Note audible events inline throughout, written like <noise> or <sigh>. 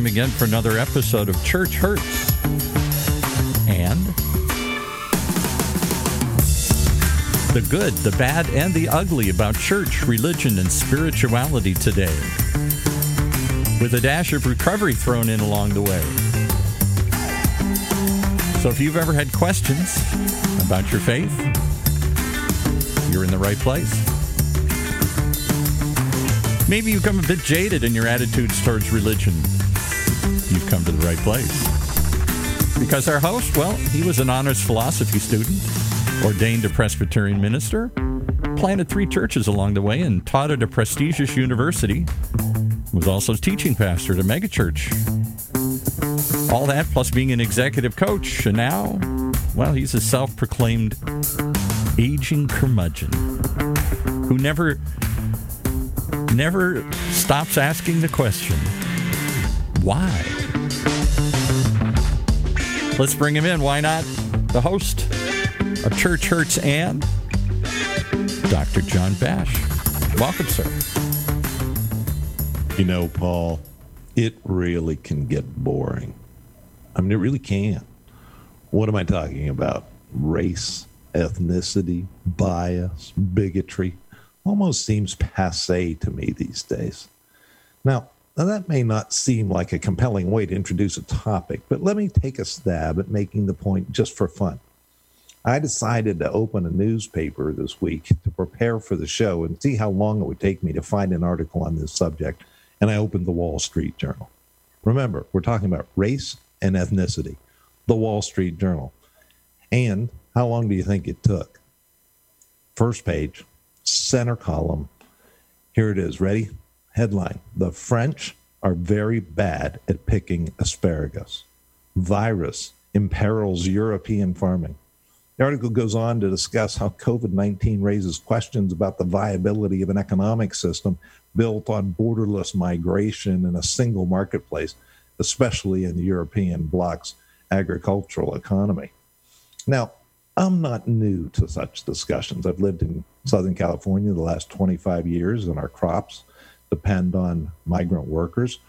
time again for another episode of Church Hurts. And the good, the bad, and the ugly about church, religion, and spirituality today. With a dash of recovery thrown in along the way. So if you've ever had questions about your faith, you're in the right place. Maybe you've become a bit jaded in your attitudes towards religion. You've come to the right place. Because our host, well, he was an honors philosophy student, ordained a Presbyterian minister, planted three churches along the way, and taught at a prestigious university. Was also teaching pastor at a megachurch. All that plus being an executive coach, and now, well, he's a self proclaimed aging curmudgeon who never never stops asking the question, why? Let's bring him in. Why not? The host of Church Hurts and Dr. John Bash. Welcome, sir. You know, Paul, it really can get boring. I mean, it really can. What am I talking about? Race, ethnicity, bias, bigotry almost seems passe to me these days. Now, now, that may not seem like a compelling way to introduce a topic, but let me take a stab at making the point just for fun. I decided to open a newspaper this week to prepare for the show and see how long it would take me to find an article on this subject, and I opened the Wall Street Journal. Remember, we're talking about race and ethnicity, the Wall Street Journal. And how long do you think it took? First page, center column. Here it is. Ready? Headline The French are very bad at picking asparagus. Virus imperils European farming. The article goes on to discuss how COVID 19 raises questions about the viability of an economic system built on borderless migration in a single marketplace, especially in the European bloc's agricultural economy. Now, I'm not new to such discussions. I've lived in Southern California the last 25 years, and our crops depend on migrant workers.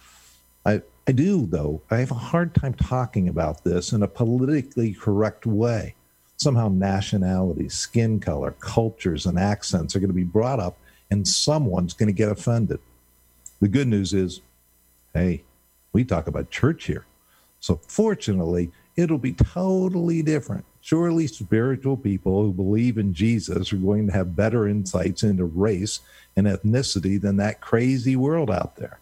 I, I do, though, I have a hard time talking about this in a politically correct way. Somehow, nationalities, skin color, cultures, and accents are going to be brought up, and someone's going to get offended. The good news is hey, we talk about church here. So, fortunately, it'll be totally different. Surely, spiritual people who believe in Jesus are going to have better insights into race and ethnicity than that crazy world out there.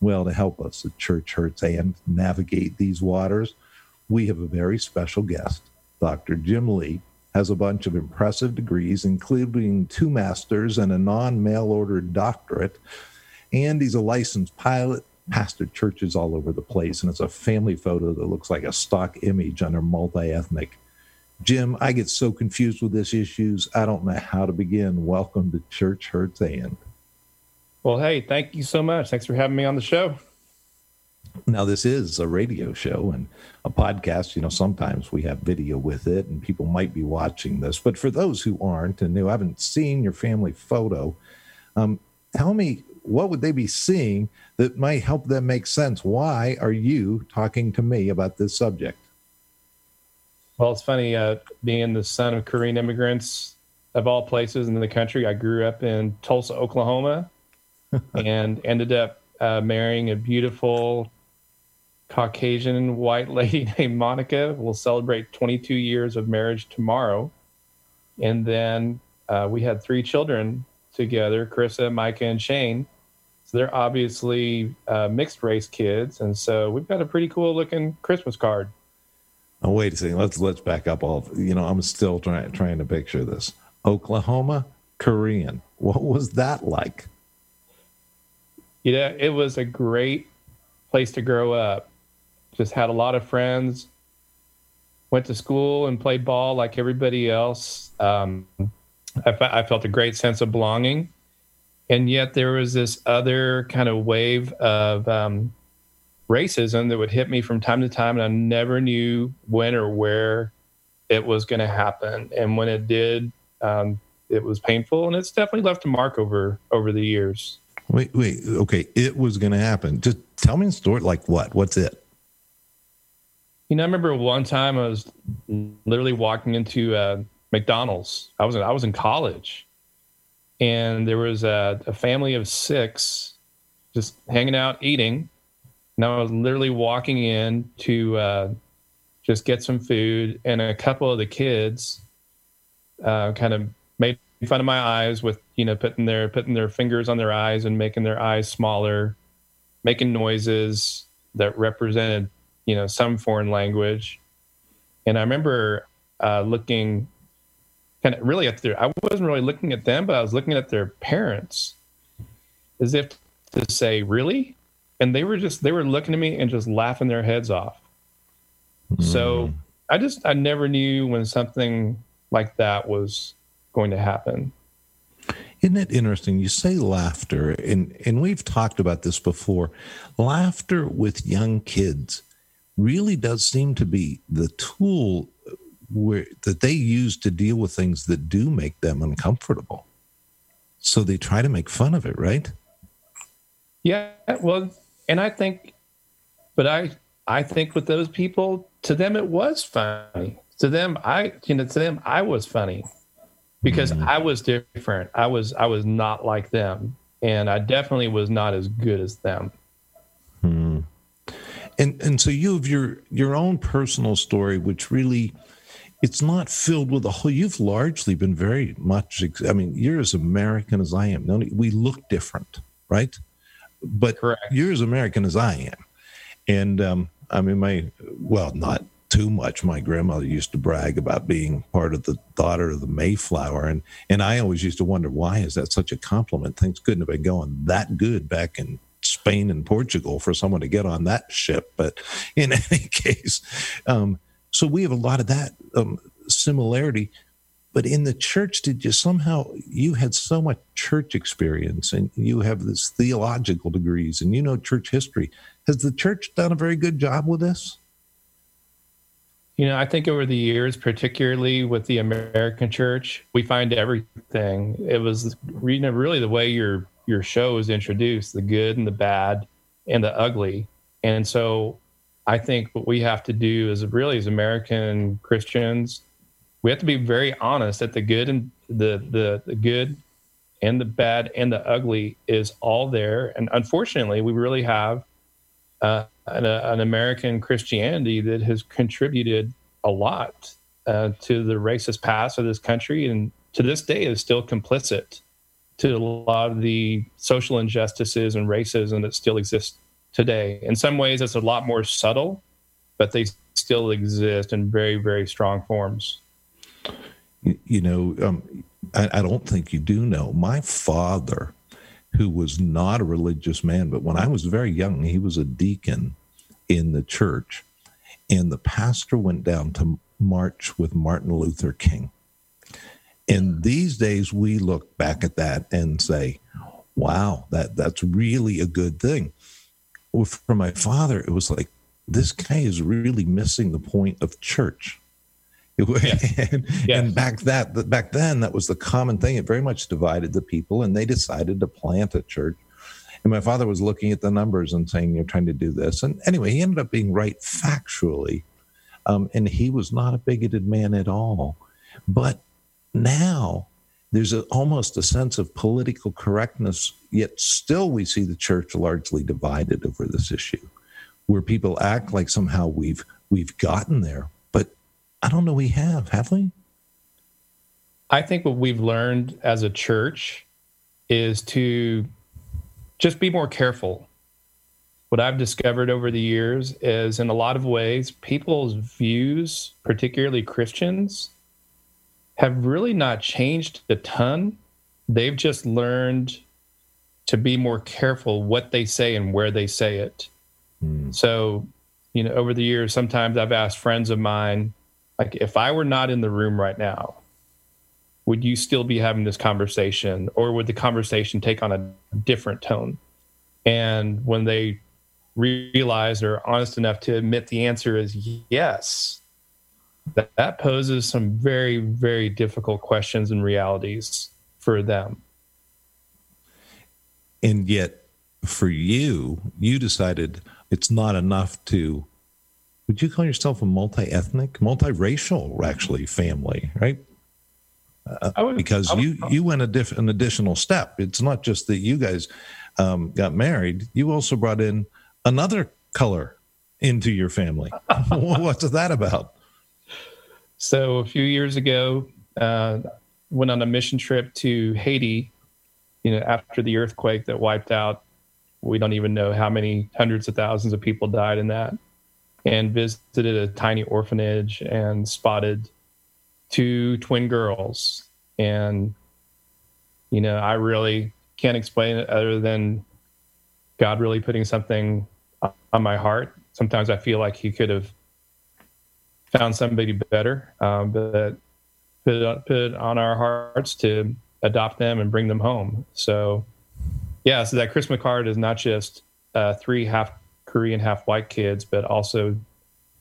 Well, to help us at Church Hurts and navigate these waters, we have a very special guest. Dr. Jim Lee has a bunch of impressive degrees, including two masters and a non mail order doctorate. And he's a licensed pilot, pastored churches all over the place, and it's a family photo that looks like a stock image under multi ethnic. Jim, I get so confused with these issues. I don't know how to begin. Welcome to Church Hurts and. Well, hey, thank you so much. Thanks for having me on the show. Now, this is a radio show and a podcast. You know, sometimes we have video with it and people might be watching this. But for those who aren't and who haven't seen your family photo, um, tell me what would they be seeing that might help them make sense? Why are you talking to me about this subject? Well, it's funny, uh, being the son of Korean immigrants of all places in the country. I grew up in Tulsa, Oklahoma, <laughs> and ended up uh, marrying a beautiful Caucasian white <laughs> lady named Monica. We'll celebrate 22 years of marriage tomorrow. And then uh, we had three children together Carissa, Micah, and Shane. So they're obviously uh, mixed race kids, and so we've got a pretty cool looking Christmas card. Oh, wait a second. Let's let's back up. All you know, I'm still trying trying to picture this. Oklahoma, Korean. What was that like? You know, it was a great place to grow up. Just had a lot of friends. Went to school and played ball like everybody else. Um, I, I felt a great sense of belonging and yet there was this other kind of wave of um, racism that would hit me from time to time, and I never knew when or where it was going to happen. And when it did, um, it was painful, and it's definitely left a mark over over the years. Wait, wait. Okay, it was going to happen. Just tell me the story. Like what? What's it? You know, I remember one time I was literally walking into uh, McDonald's. I was in, I was in college, and there was a, a family of six just hanging out eating. And I was literally walking in to uh, just get some food, and a couple of the kids uh, kind of made fun of my eyes with you know putting their putting their fingers on their eyes and making their eyes smaller, making noises that represented you know some foreign language. And I remember uh, looking kind of really at their I wasn't really looking at them, but I was looking at their parents as if to say, "Really?" And they were just they were looking at me and just laughing their heads off. Mm. So I just I never knew when something like that was going to happen. Isn't it interesting? You say laughter, and, and we've talked about this before. Laughter with young kids really does seem to be the tool where, that they use to deal with things that do make them uncomfortable. So they try to make fun of it, right? Yeah, well, and I think, but I I think with those people, to them it was funny. To them, I you know, to them I was funny because mm-hmm. I was different. I was I was not like them, and I definitely was not as good as them. Hmm. And and so you have your your own personal story, which really it's not filled with a whole. You've largely been very much. I mean, you're as American as I am. We look different, right? But Correct. you're as American as I am, and um, I mean, my well, not too much. My grandmother used to brag about being part of the daughter of the Mayflower, and and I always used to wonder why is that such a compliment? Things couldn't have been going that good back in Spain and Portugal for someone to get on that ship. But in <laughs> any case, um, so we have a lot of that um, similarity. But in the church, did you somehow you had so much church experience, and you have this theological degrees, and you know church history. Has the church done a very good job with this? You know, I think over the years, particularly with the American church, we find everything. It was you know, really the way your your show was introduced, the good and the bad and the ugly. And so I think what we have to do is really as American Christians, we have to be very honest that the good and the the, the good and the bad and the ugly is all there. And unfortunately, we really have uh, an, an, American Christianity that has contributed a lot uh, to the racist past of this country, and to this day is still complicit to a lot of the social injustices and racism that still exist today. In some ways, it's a lot more subtle, but they still exist in very, very strong forms. You know, um, I, I don't think you do know. My father who was not a religious man, but when I was very young, he was a deacon in the church. And the pastor went down to march with Martin Luther King. And these days, we look back at that and say, wow, that, that's really a good thing. Well, for my father, it was like, this guy is really missing the point of church. <laughs> and, and, back that back then, that was the common thing. It very much divided the people, and they decided to plant a church. And my father was looking at the numbers and saying, "You're trying to do this." And anyway, he ended up being right factually, um, and he was not a bigoted man at all. But now there's a, almost a sense of political correctness, yet still we see the church largely divided over this issue, where people act like somehow we've we've gotten there but I don't know we have, have we? I think what we've learned as a church is to just be more careful. What I've discovered over the years is, in a lot of ways, people's views, particularly Christians, have really not changed a ton. They've just learned to be more careful what they say and where they say it. Mm. So, you know, over the years, sometimes I've asked friends of mine, like, if I were not in the room right now, would you still be having this conversation or would the conversation take on a different tone? And when they realize or honest enough to admit the answer is yes, that, that poses some very, very difficult questions and realities for them. and yet for you, you decided it's not enough to. Would you call yourself a multi-ethnic, multiracial, actually, family, right? Uh, would, because would, you you went a diff, an additional step. It's not just that you guys um, got married; you also brought in another color into your family. <laughs> What's that about? So a few years ago, uh, went on a mission trip to Haiti. You know, after the earthquake that wiped out, we don't even know how many hundreds of thousands of people died in that, and visited a tiny orphanage and spotted two twin girls. And you know, I really can't explain it other than God really putting something on my heart. Sometimes I feel like He could have found somebody better, um, but put it, put on our hearts to adopt them and bring them home. So, yeah, so that Christmas card is not just uh, three half Korean, half white kids, but also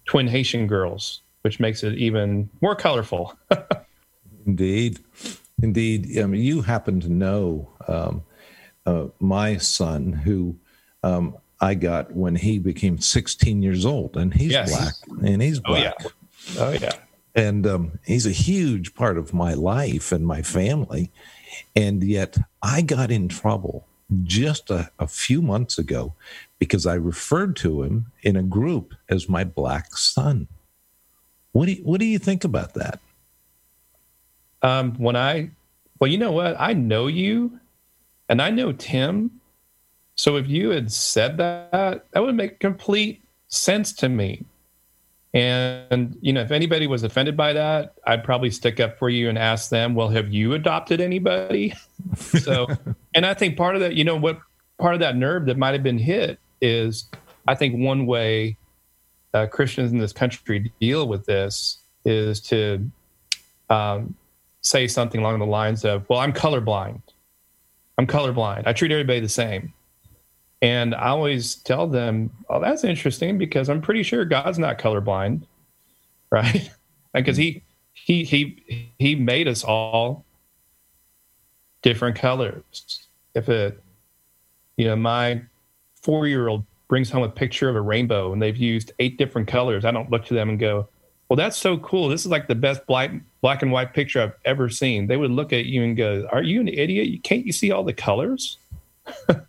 twin Haitian girls, which makes it even more colorful. <laughs> Indeed. Indeed. I mean, you happen to know um, uh, my son, who um, I got when he became 16 years old, and he's yes. black, and he's black. Oh, yeah. Oh, yeah and um, he's a huge part of my life and my family. And yet I got in trouble just a, a, few months ago because I referred to him in a group as my black son. What do you, what do you think about that? Um, when I, well, you know what? I know you and I know Tim. So if you had said that, that would make complete sense to me. And, you know, if anybody was offended by that, I'd probably stick up for you and ask them, well, have you adopted anybody? <laughs> so, and I think part of that, you know, what part of that nerve that might have been hit is I think one way uh, Christians in this country deal with this is to um, say something along the lines of, well, I'm colorblind. I'm colorblind. I treat everybody the same. And I always tell them, "Oh, that's interesting because I'm pretty sure God's not colorblind, <laughs> right? because he he he he made us all different colors. If it, you know, my four year old brings home a picture of a rainbow and they've used eight different colors, I don't look to them and go, "Well, that's so cool. This is like the best black black and white picture I've ever seen." They would look at you and go, "Are you an idiot? Can't you see all the colors?" <laughs>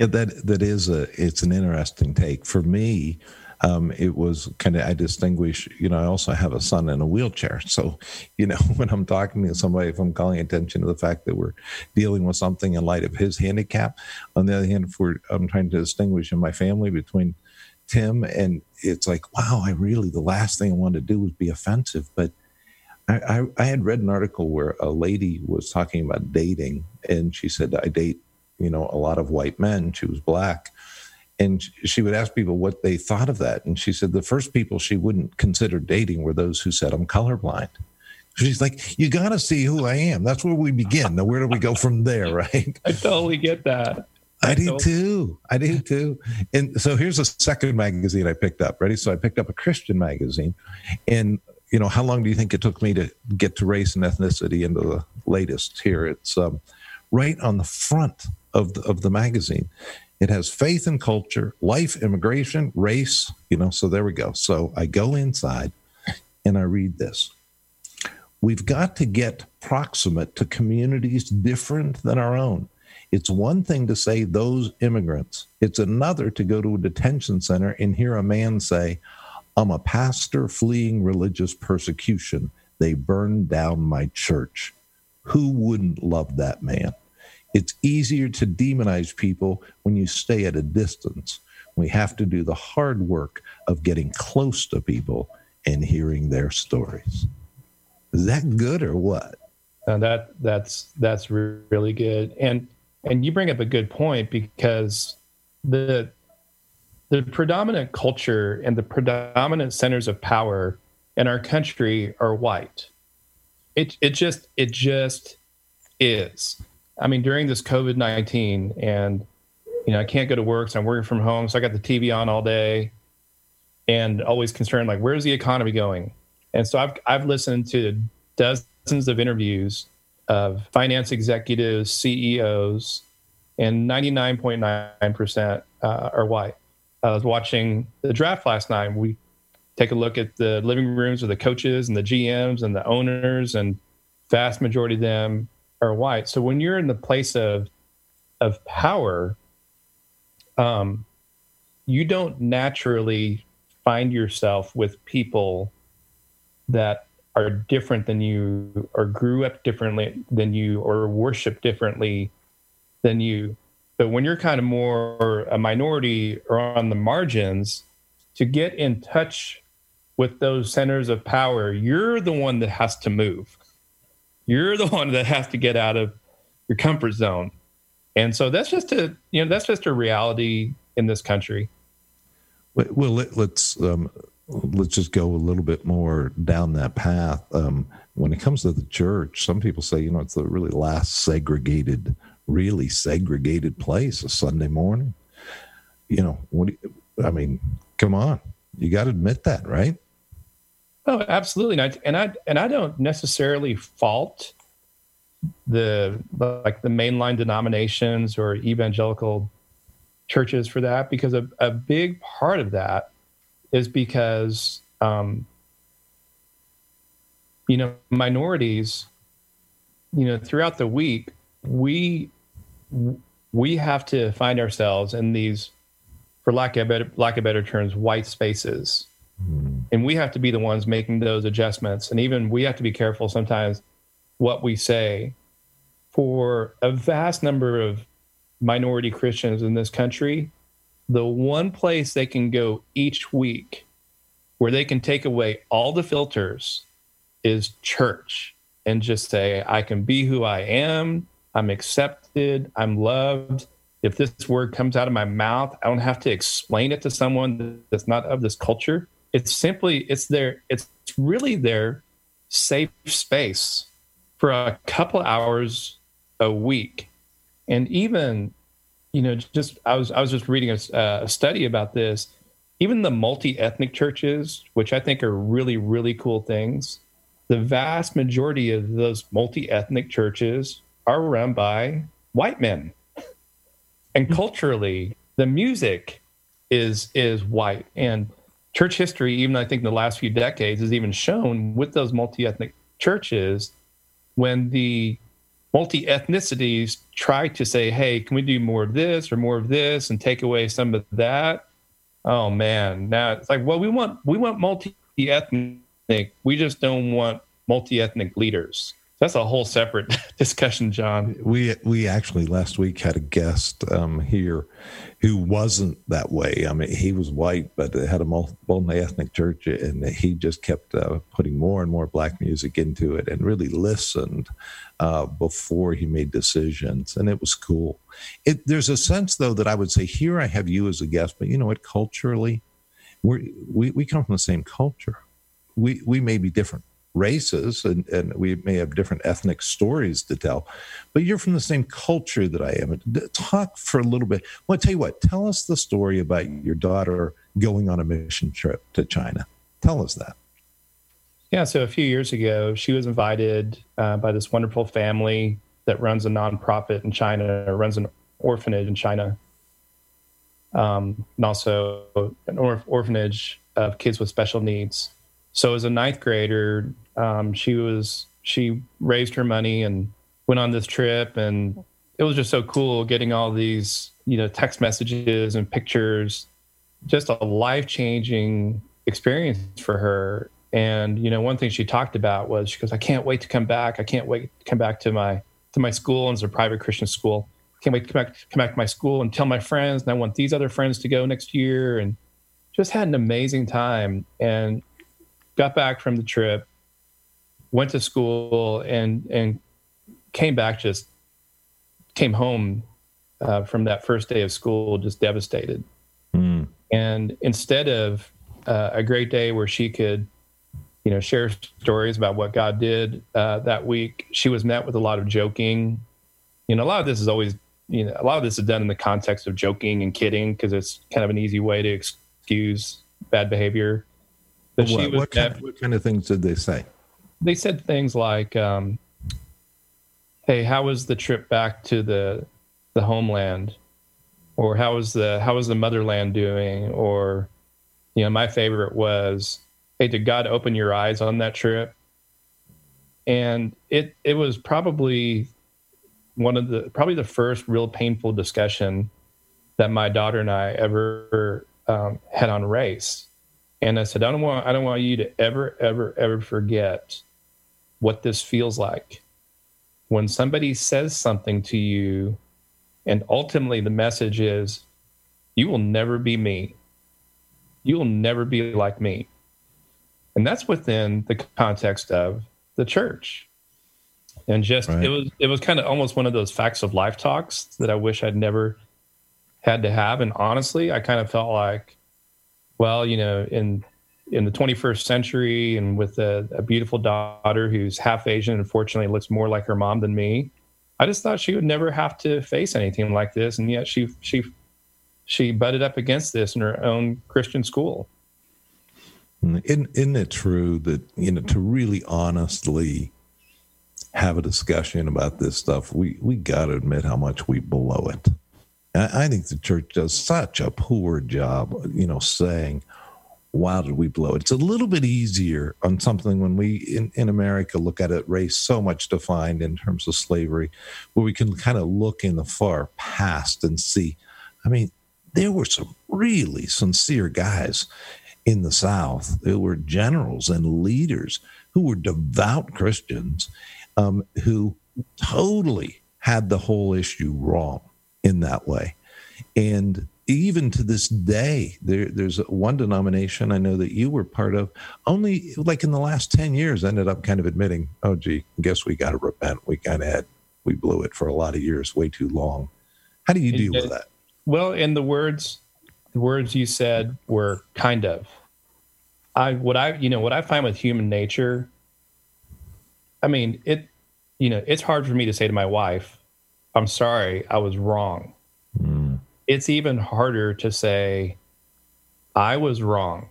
Yeah, that that is a it's an interesting take for me. Um, it was kind of I distinguish. You know, I also have a son in a wheelchair, <laughs> so you know when I'm talking to somebody, if I'm calling attention to the fact that we're dealing with something in light of his handicap. On the other hand, if we're I'm trying to distinguish in my family between Tim and it's like, wow, I really the last thing I wanted to do was be offensive, but. I, I, I had read an article where a lady was talking about dating, and she said, "I date you know, a lot of white men. She was black. And she would ask people what they thought of that. And she said the first people she wouldn't consider dating were those who said, I'm colorblind. She's like, you got to see who I am. That's where we begin. Now, where do we go from there, <laughs> right? I totally get that. I, I do too. I do too. And so here's a second magazine I picked up. Ready? So I picked up a Christian magazine. And, you know, how long do you think it took me to get to race and ethnicity into the latest here? It's um, right on the front of the, of the magazine. It has faith and culture, life, immigration, race, you know, so there we go. So I go inside and I read this. We've got to get proximate to communities different than our own. It's one thing to say those immigrants, it's another to go to a detention center and hear a man say, I'm a pastor fleeing religious persecution. They burned down my church. Who wouldn't love that man? It's easier to demonize people when you stay at a distance. We have to do the hard work of getting close to people and hearing their stories. Is that good or what? Uh, that that's that's really good, and and you bring up a good point because the the predominant culture and the predominant centers of power in our country are white. It it just it just is. I mean, during this COVID 19, and, you know, I can't go to work, so I'm working from home. So I got the TV on all day and always concerned, like, where's the economy going? And so I've, I've listened to dozens of interviews of finance executives, CEOs, and 99.9% uh, are white. I was watching the draft last night. We take a look at the living rooms of the coaches and the GMs and the owners, and vast majority of them are white. So when you're in the place of of power, um, you don't naturally find yourself with people that are different than you or grew up differently than you or worship differently than you but when you're kind of more a minority or on the margins to get in touch with those centers of power you're the one that has to move you're the one that has to get out of your comfort zone and so that's just a you know that's just a reality in this country well let, us um, let's just go a little bit more down that path. Um, when it comes to the church, some people say, you know, it's the really last segregated, really segregated place, a Sunday morning. You know, what you, I mean, come on, you got to admit that, right? Oh, absolutely. And I, and I and I don't necessarily fault the like the mainline denominations or evangelical churches for that because a, a big part of that is because um, you know minorities you know throughout the week we we have to find ourselves in these for lack of better lack of better terms white spaces mm. and we have to be the ones making those adjustments and even we have to be careful sometimes what we say for a vast number of minority christians in this country the one place they can go each week where they can take away all the filters is church and just say, I can be who I am. I'm accepted. I'm loved. If this word comes out of my mouth, I don't have to explain it to someone that's not of this culture. It's simply, it's their, it's really their safe space for a couple hours a week. And even you know, just I was I was just reading a, a study about this. Even the multi-ethnic churches, which I think are really really cool things, the vast majority of those multi-ethnic churches are run by white men, and culturally, the music is is white and church history. Even I think in the last few decades has even shown with those multi-ethnic churches when the multi ethnicities try to say, hey, can we do more of this or more of this and take away some of that? Oh man, now it's like, well, we want we want multi ethnic. We just don't want multi ethnic leaders. That's a whole separate <laughs> discussion, John. We we actually last week had a guest um, here who wasn't that way. I mean, he was white, but had a multi ethnic church, and he just kept uh, putting more and more black music into it, and really listened uh, before he made decisions, and it was cool. It, there's a sense, though, that I would say here I have you as a guest, but you know what? Culturally, we we come from the same culture. We we may be different races and, and we may have different ethnic stories to tell, but you're from the same culture that I am. Talk for a little bit. Well, I tell you what, tell us the story about your daughter going on a mission trip to China. Tell us that. Yeah, so a few years ago, she was invited uh, by this wonderful family that runs a nonprofit in China, or runs an orphanage in China, um, and also an or- orphanage of kids with special needs. So as a ninth grader, um, she was she raised her money and went on this trip, and it was just so cool getting all these you know text messages and pictures, just a life changing experience for her. And you know, one thing she talked about was she goes, "I can't wait to come back. I can't wait to come back to my to my school, and it's a private Christian school. I Can't wait to come back come back to my school and tell my friends. And I want these other friends to go next year." And just had an amazing time. And got back from the trip, went to school, and and came back just came home uh, from that first day of school just devastated. Mm. And instead of uh, a great day where she could, you know, share stories about what God did uh, that week, she was met with a lot of joking. You know, a lot of this is always, you know, a lot of this is done in the context of joking and kidding because it's kind of an easy way to excuse bad behavior. What, she was what, kind, what kind of things did they say? They said things like, um, "Hey, how was the trip back to the the homeland or how was the how was the motherland doing or you know my favorite was hey did god open your eyes on that trip and it it was probably one of the probably the first real painful discussion that my daughter and I ever um, had on race. And I said, I don't want I don't want you to ever ever ever forget what this feels like when somebody says something to you, and ultimately the message is, you will never be me. You will never be like me. And that's within the context of the church and just right. it was it was kind of almost one of those facts of life talks that I wish I'd never had to have. And honestly, I kind of felt like, well, you know, in in the 21st century and with a, a beautiful daughter who's half Asian and fortunately looks more like her mom than me, I just thought she would never have to face anything like this, and yet she she she butted up against this in her own Christian school. Isn't, isn't it true that you know to really honestly have a discussion about this stuff, we we got to admit how much we blow it. I, think the church does such a poor job, you know, saying, "Wow, did we blow it?" It's a little bit easier on something when we in, in America look at it, race so much defined in terms of slavery, where we can kind of look in the far past and see. I mean, there were some really sincere guys in the South. There were generals and leaders who were devout Christians um, who totally had the whole issue wrong in that way. And even to this day, there, there's one denomination I know that you were part of, only like in the last 10 years, ended up kind of admitting, oh, gee, I guess we got to repent. We kind of had, we blew it for a lot of years, way too long. How do you deal with that? Well, in the words, the words you said were kind of. I, what I, you know, what I find with human nature I mean, it, you know, it's hard for me to say to my wife, I'm sorry, I was wrong. Mm. It's even harder to say, I was wrong.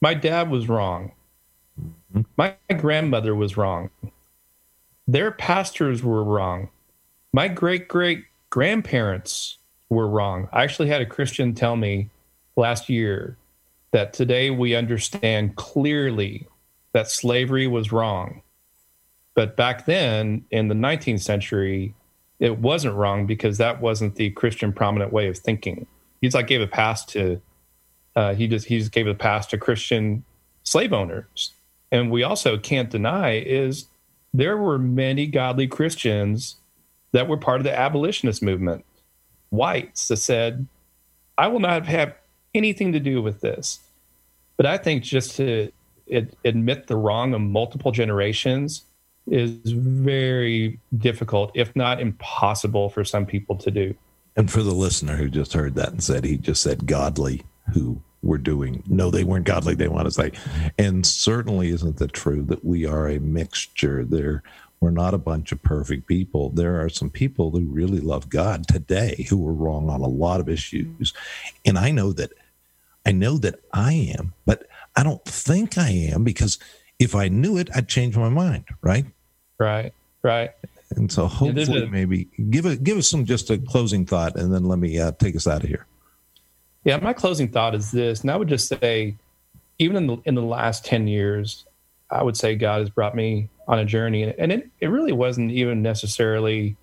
My dad was wrong. Mm-hmm. My grandmother was wrong. Their pastors were wrong. My great great grandparents were wrong. I actually had a Christian tell me last year that today we understand clearly that slavery was wrong. But back then in the 19th century, it wasn't wrong because that wasn't the Christian prominent way of thinking. He's like gave a pass to uh, he just he just gave a pass to Christian slave owners. And we also can't deny is there were many godly Christians that were part of the abolitionist movement, whites that said, I will not have anything to do with this. But I think just to admit the wrong of multiple generations is very difficult, if not impossible, for some people to do. And for the listener who just heard that and said he just said godly, who were doing no, they weren't godly. They want to say, and certainly isn't that true that we are a mixture. There, we're not a bunch of perfect people. There are some people who really love God today who were wrong on a lot of issues, and I know that. I know that I am, but I don't think I am because if I knew it, I'd change my mind, right? Right, right. And so hopefully, maybe give it give us some just a closing thought, and then let me uh, take us out of here. Yeah, my closing thought is this, and I would just say, even in the in the last ten years, I would say God has brought me on a journey, and it it really wasn't even necessarily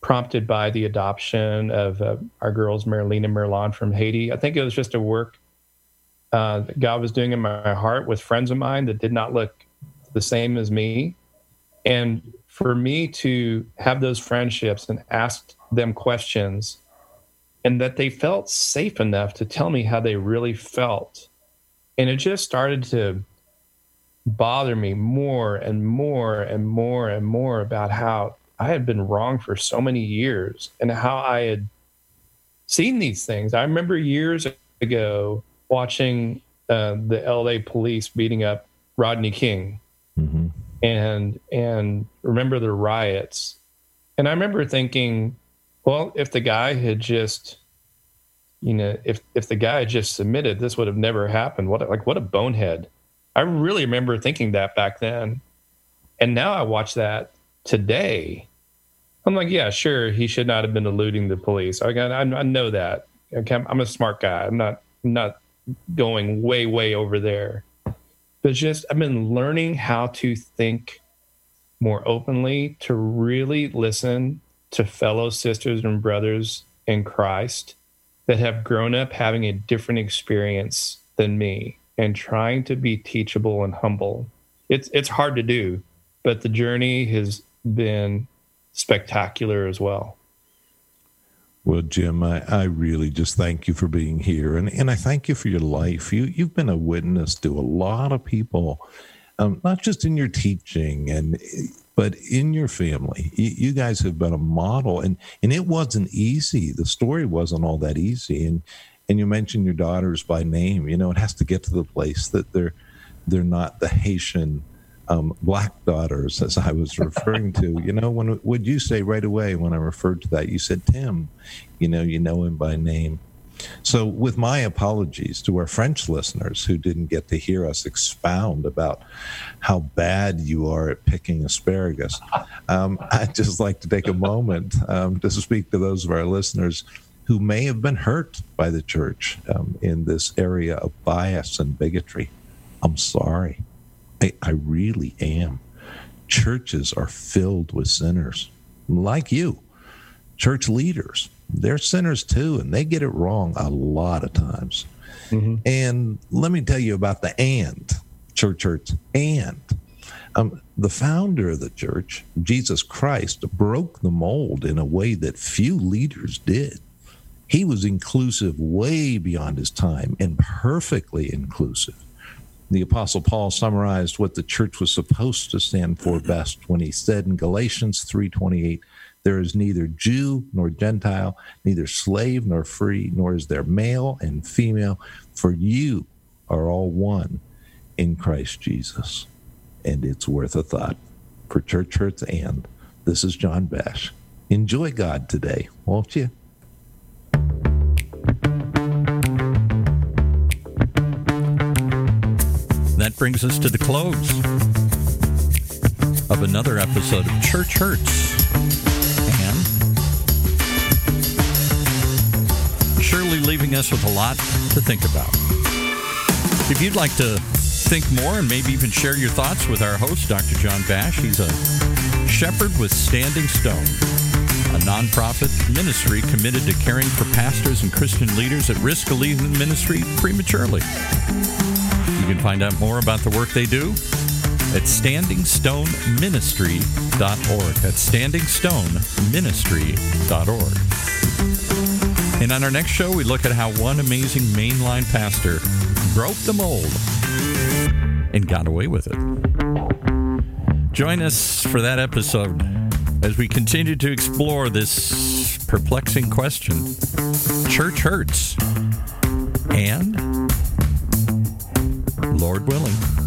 prompted by the adoption of uh, our girls Marilyn and Merlon from Haiti. I think it was just a work uh, that God was doing in my heart with friends of mine that did not look the same as me. And for me to have those friendships and ask them questions and that they felt safe enough to tell me how they really felt. And it just started to bother me more and more and more and more about how I had been wrong for so many years and how I had seen these things. I remember years ago watching uh, the LA police beating up Rodney King, mm-hmm. and and remember the riots, and I remember thinking, well, if the guy had just, you know, if if the guy had just submitted, this would have never happened. What like what a bonehead! I really remember thinking that back then, and now I watch that today. I'm like, yeah, sure, he should not have been eluding the police. I, I, I know that. Okay, I'm a smart guy. I'm not I'm not going way way over there. But just I've been learning how to think more openly, to really listen to fellow sisters and brothers in Christ that have grown up having a different experience than me and trying to be teachable and humble. It's it's hard to do, but the journey has been spectacular as well. Well, Jim, I, I really just thank you for being here, and, and I thank you for your life. You you've been a witness to a lot of people, um, not just in your teaching and but in your family. You, you, guys have been a model, and and it wasn't easy. The story wasn't all that easy, and and you mentioned your daughters by name. You know, it has to get to the place that they're they're not the Haitian um, black daughters, as I was referring to. You know, when would you say right away when I referred to that? You said Tim. You know, you know him by name. So, with my apologies to our French listeners who didn't get to hear us expound about how bad you are at picking asparagus, um, I'd just like to take a moment um, to speak to those of our listeners who may have been hurt by the church um, in this area of bias and bigotry. I'm sorry. I, I really am. Churches are filled with sinners like you, church leaders. They're sinners too, and they get it wrong a lot of times. Mm-hmm. And let me tell you about the and church, church, and um, the founder of the church, Jesus Christ, broke the mold in a way that few leaders did. He was inclusive way beyond his time and perfectly inclusive the apostle paul summarized what the church was supposed to stand for mm-hmm. best when he said in galatians 3.28 there is neither jew nor gentile neither slave nor free nor is there male and female for you are all one in christ jesus. And it's worth a thought for church hurts and. This is john bash. Enjoy god today won't you that brings us to the close of another episode of Church Hurts. And surely leaving us with a lot to think about. If you'd like to think more and maybe even share your thoughts with our host, Dr. John Bash, he's a shepherd with Standing Stone, a nonprofit ministry committed to caring for pastors and Christian leaders at risk of leaving the ministry prematurely. You can find out more about the work they do at standingstoneministry.org. That's standingstoneministry.org. And on our next show, we look at how one amazing mainline pastor broke the mold and got away with it. Join us for that episode as we continue to explore this perplexing question Church hurts. And Lord willing.